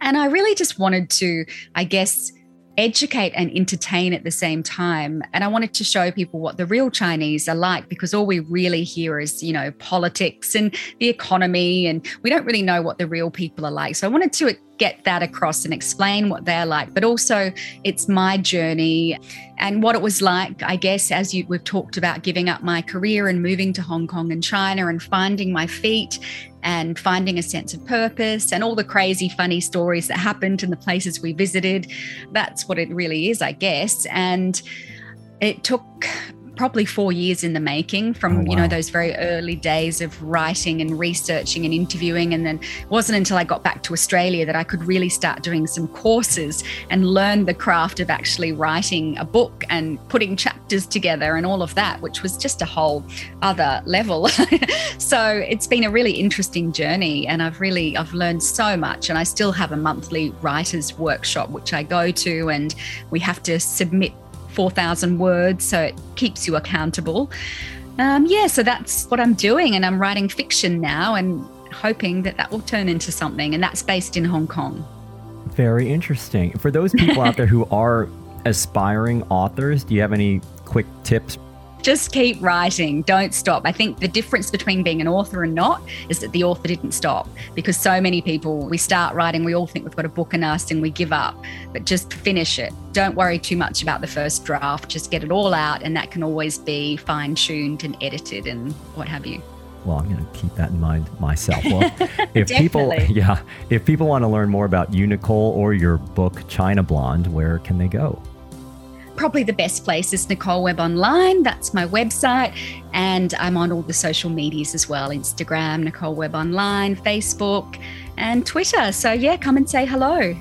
And I really just wanted to, I guess, educate and entertain at the same time. And I wanted to show people what the real Chinese are like because all we really hear is, you know, politics and the economy, and we don't really know what the real people are like. So I wanted to get that across and explain what they're like, but also it's my journey and what it was like, I guess, as you, we've talked about giving up my career and moving to Hong Kong and China and finding my feet and finding a sense of purpose and all the crazy, funny stories that happened in the places we visited. That's what it really is, I guess. And it took probably four years in the making from oh, wow. you know those very early days of writing and researching and interviewing. And then it wasn't until i got back to australia that i could really start doing some courses and learn the craft of actually writing a book and putting chapters together and all of that which was just a whole other level. So it's been a really interesting journey and i've really i've learned so much. And i still have a monthly writers workshop which i go to and we have to submit 4,000 words, so it keeps you accountable. Um, yeah, so that's what I'm doing, and I'm writing fiction now and hoping that that will turn into something, and that's based in Hong Kong. Very interesting. For those people out there who are aspiring authors, do you have any quick tips just keep writing. Don't stop. I think the difference between being an author and not is that the author didn't stop because so many people we start writing we all think we've got a book in us and we give up but just finish it. Don't worry too much about the first draft. Just get it all out and that can always be fine-tuned and edited and what have you. Well, I'm going to keep that in mind myself. Well, if people, yeah, if people want to learn more about you, Nicole, or your book China Blonde, where can they go? Probably the best place is Nicole Webb Online. That's my website. And I'm on all the social medias as well Instagram, Nicole Webb Online, Facebook, and Twitter. So, yeah, come and say hello.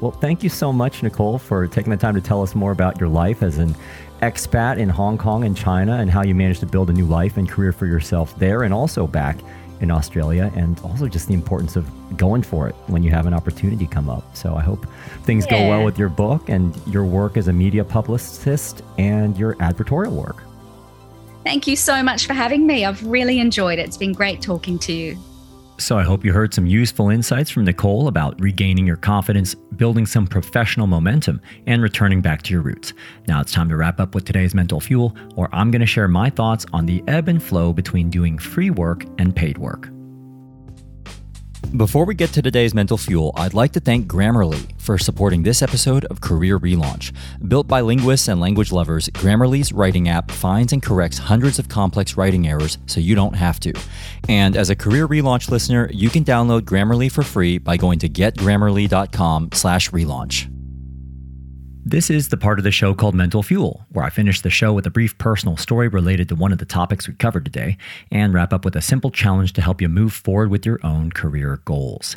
Well, thank you so much, Nicole, for taking the time to tell us more about your life as an expat in Hong Kong and China and how you managed to build a new life and career for yourself there and also back in Australia, and also just the importance of going for it when you have an opportunity come up. So I hope things yeah. go well with your book and your work as a media publicist and your advertorial work. Thank you so much for having me. I've really enjoyed it. It's been great talking to you. So, I hope you heard some useful insights from Nicole about regaining your confidence, building some professional momentum, and returning back to your roots. Now it's time to wrap up with today's mental fuel, where I'm going to share my thoughts on the ebb and flow between doing free work and paid work. Before we get to today's mental fuel, I'd like to thank Grammarly for supporting this episode of Career Relaunch. Built by linguists and language lovers, Grammarly's writing app finds and corrects hundreds of complex writing errors so you don't have to. And as a Career Relaunch listener, you can download Grammarly for free by going to getgrammarly.com/relaunch. This is the part of the show called Mental Fuel, where I finish the show with a brief personal story related to one of the topics we covered today and wrap up with a simple challenge to help you move forward with your own career goals.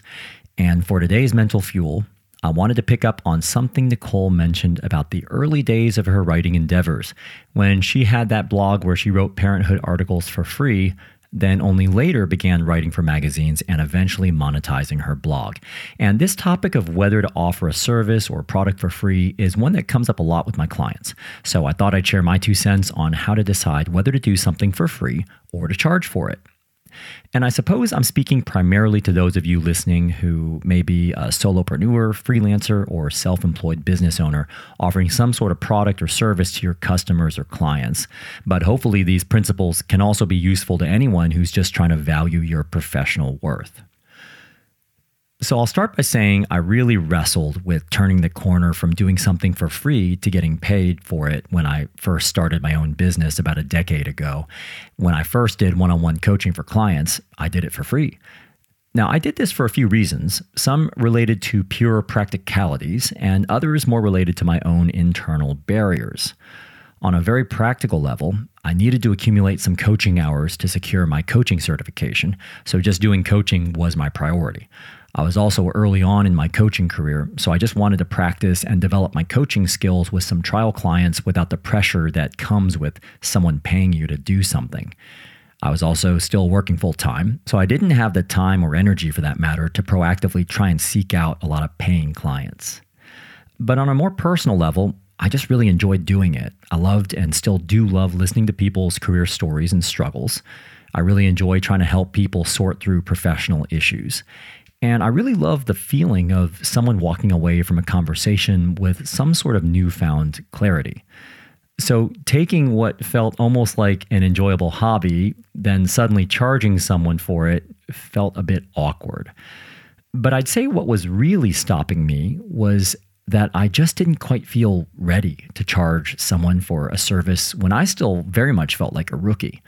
And for today's Mental Fuel, I wanted to pick up on something Nicole mentioned about the early days of her writing endeavors when she had that blog where she wrote parenthood articles for free then only later began writing for magazines and eventually monetizing her blog. And this topic of whether to offer a service or product for free is one that comes up a lot with my clients. So I thought I'd share my two cents on how to decide whether to do something for free or to charge for it. And I suppose I'm speaking primarily to those of you listening who may be a solopreneur, freelancer, or self employed business owner offering some sort of product or service to your customers or clients. But hopefully, these principles can also be useful to anyone who's just trying to value your professional worth. So I'll start by saying I really wrestled with turning the corner from doing something for free to getting paid for it when I first started my own business about a decade ago. When I first did one on one coaching for clients, I did it for free. Now, I did this for a few reasons, some related to pure practicalities, and others more related to my own internal barriers. On a very practical level, I needed to accumulate some coaching hours to secure my coaching certification, so just doing coaching was my priority. I was also early on in my coaching career, so I just wanted to practice and develop my coaching skills with some trial clients without the pressure that comes with someone paying you to do something. I was also still working full time, so I didn't have the time or energy for that matter to proactively try and seek out a lot of paying clients. But on a more personal level, I just really enjoyed doing it. I loved and still do love listening to people's career stories and struggles. I really enjoy trying to help people sort through professional issues. And I really love the feeling of someone walking away from a conversation with some sort of newfound clarity. So, taking what felt almost like an enjoyable hobby, then suddenly charging someone for it felt a bit awkward. But I'd say what was really stopping me was that I just didn't quite feel ready to charge someone for a service when I still very much felt like a rookie.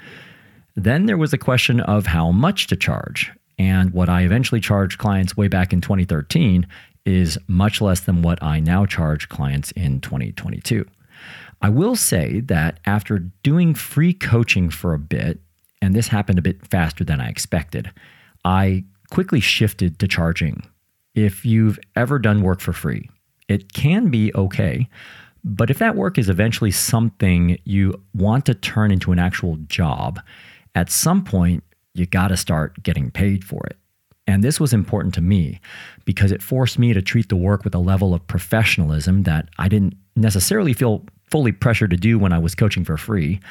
Then there was the question of how much to charge. And what I eventually charged clients way back in 2013 is much less than what I now charge clients in 2022. I will say that after doing free coaching for a bit, and this happened a bit faster than I expected, I quickly shifted to charging. If you've ever done work for free, it can be okay. But if that work is eventually something you want to turn into an actual job, at some point you got to start getting paid for it. And this was important to me because it forced me to treat the work with a level of professionalism that I didn't necessarily feel fully pressured to do when I was coaching for free.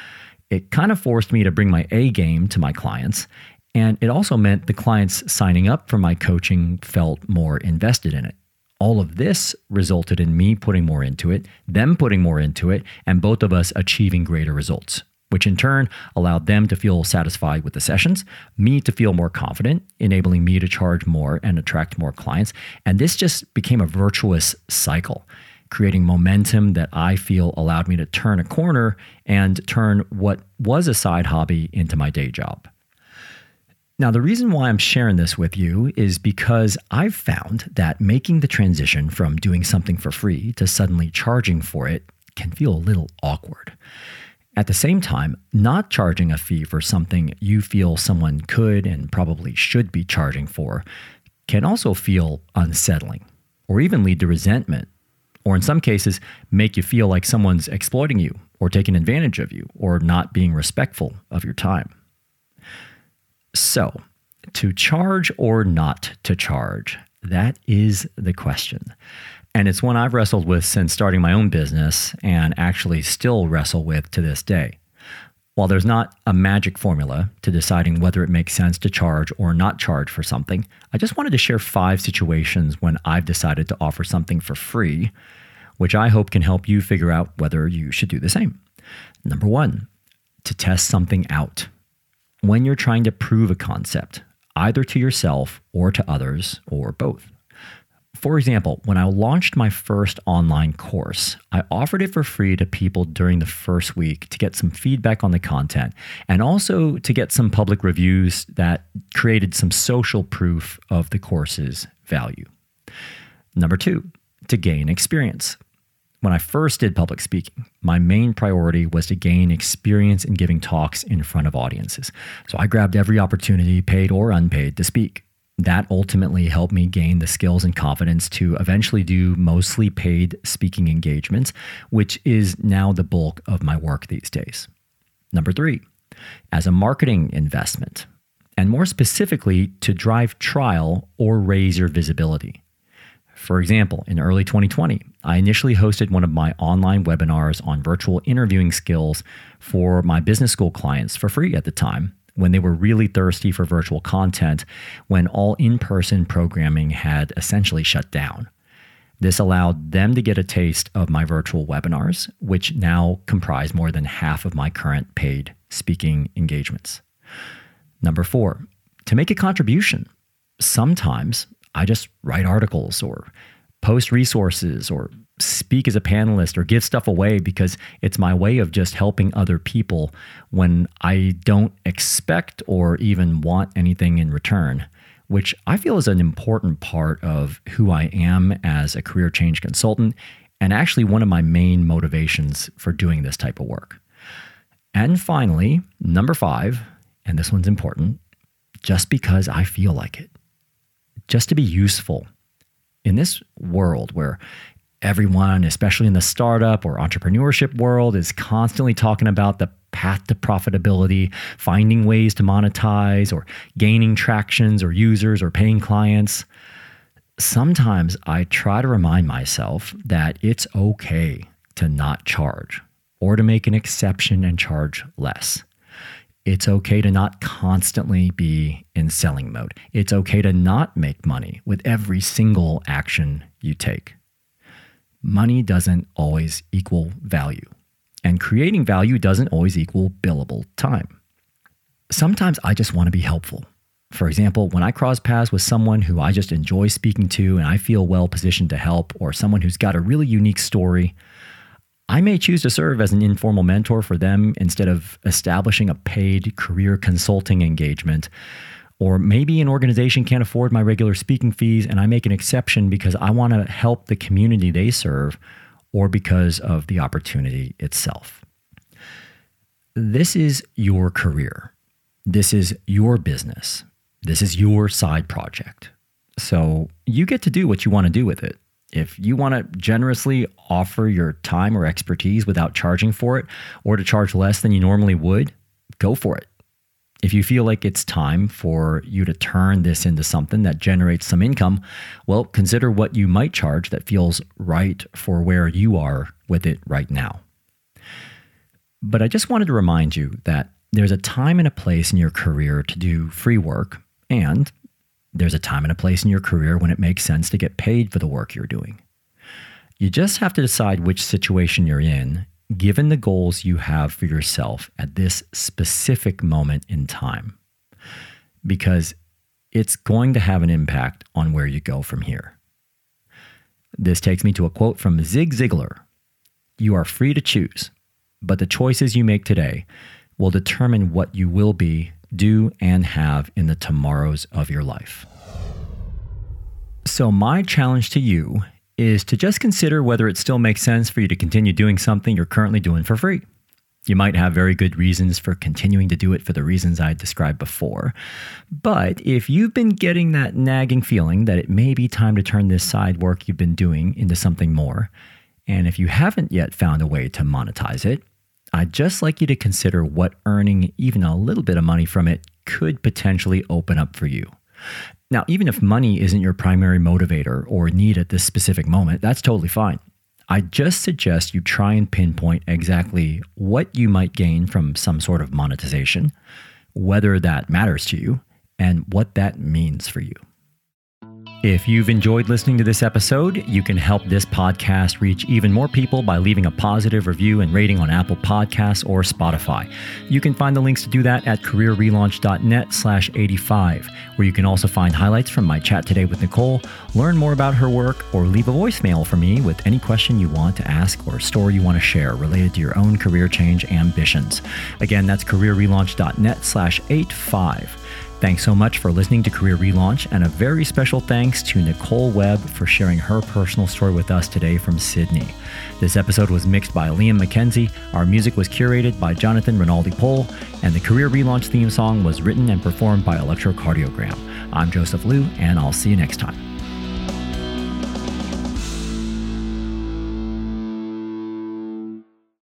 It kind of forced me to bring my A game to my clients. And it also meant the clients signing up for my coaching felt more invested in it. All of this resulted in me putting more into it, them putting more into it, and both of us achieving greater results which in turn allowed them to feel satisfied with the sessions, me to feel more confident, enabling me to charge more and attract more clients. And this just became a virtuous cycle, creating momentum that I feel allowed me to turn a corner and turn what was a side hobby into my day job. Now, the reason why I'm sharing this with you is because I've found that making the transition from doing something for free to suddenly charging for it can feel a little awkward. At the same time, not charging a fee for something you feel someone could and probably should be charging for can also feel unsettling or even lead to resentment, or in some cases, make you feel like someone's exploiting you or taking advantage of you or not being respectful of your time. So, to charge or not to charge, that is the question. And it's one I've wrestled with since starting my own business and actually still wrestle with to this day. While there's not a magic formula to deciding whether it makes sense to charge or not charge for something, I just wanted to share five situations when I've decided to offer something for free, which I hope can help you figure out whether you should do the same. Number one, to test something out. When you're trying to prove a concept, either to yourself or to others, or both. For example, when I launched my first online course, I offered it for free to people during the first week to get some feedback on the content and also to get some public reviews that created some social proof of the course's value. Number two, to gain experience. When I first did public speaking, my main priority was to gain experience in giving talks in front of audiences. So I grabbed every opportunity, paid or unpaid, to speak. That ultimately helped me gain the skills and confidence to eventually do mostly paid speaking engagements, which is now the bulk of my work these days. Number three, as a marketing investment, and more specifically, to drive trial or raise your visibility. For example, in early 2020, I initially hosted one of my online webinars on virtual interviewing skills for my business school clients for free at the time when they were really thirsty for virtual content when all in person programming had essentially shut down. This allowed them to get a taste of my virtual webinars, which now comprise more than half of my current paid speaking engagements. Number four, to make a contribution. Sometimes I just write articles or post resources or speak as a panelist or give stuff away because it's my way of just helping other people when I don't expect or even want anything in return, which I feel is an important part of who I am as a career change consultant and actually one of my main motivations for doing this type of work. And finally, number five, and this one's important, just because I feel like it, just to be useful. In this world where everyone, especially in the startup or entrepreneurship world, is constantly talking about the path to profitability, finding ways to monetize, or gaining tractions or users or paying clients. Sometimes I try to remind myself that it's okay to not charge or to make an exception and charge less. It's okay to not constantly be in selling mode. It's okay to not make money with every single action you take. Money doesn't always equal value, and creating value doesn't always equal billable time. Sometimes I just want to be helpful. For example, when I cross paths with someone who I just enjoy speaking to and I feel well positioned to help, or someone who's got a really unique story, I may choose to serve as an informal mentor for them instead of establishing a paid career consulting engagement. Or maybe an organization can't afford my regular speaking fees and I make an exception because I want to help the community they serve or because of the opportunity itself. This is your career. This is your business. This is your side project. So you get to do what you want to do with it. If you want to generously offer your time or expertise without charging for it, or to charge less than you normally would, go for it. If you feel like it's time for you to turn this into something that generates some income, well, consider what you might charge that feels right for where you are with it right now. But I just wanted to remind you that there's a time and a place in your career to do free work, and there's a time and a place in your career when it makes sense to get paid for the work you're doing. You just have to decide which situation you're in, given the goals you have for yourself at this specific moment in time, because it's going to have an impact on where you go from here. This takes me to a quote from Zig Ziglar You are free to choose, but the choices you make today will determine what you will be do, and have in the tomorrows of your life. So, my challenge to you is to just consider whether it still makes sense for you to continue doing something you're currently doing for free. You might have very good reasons for continuing to do it for the reasons I described before. But if you've been getting that nagging feeling that it may be time to turn this side work you've been doing into something more, and if you haven't yet found a way to monetize it, I'd just like you to consider what earning even a little bit of money from it could potentially open up for you. Now, even if money isn't your primary motivator or need at this specific moment, that's totally fine. I just suggest you try and pinpoint exactly what you might gain from some sort of monetization, whether that matters to you, and what that means for you. If you've enjoyed listening to this episode, you can help this podcast reach even more people by leaving a positive review and rating on Apple Podcasts or Spotify. You can find the links to do that at careerrelaunch.net slash 85, where you can also find highlights from my chat today with Nicole, learn more about her work, or leave a voicemail for me with any question you want to ask or story you want to share related to your own career change ambitions. Again, that's careerrelaunch.net slash 85. Thanks so much for listening to Career Relaunch, and a very special thanks to Nicole Webb for sharing her personal story with us today from Sydney. This episode was mixed by Liam McKenzie, our music was curated by Jonathan Rinaldi Pole, and the Career Relaunch theme song was written and performed by Electrocardiogram. I'm Joseph Liu, and I'll see you next time.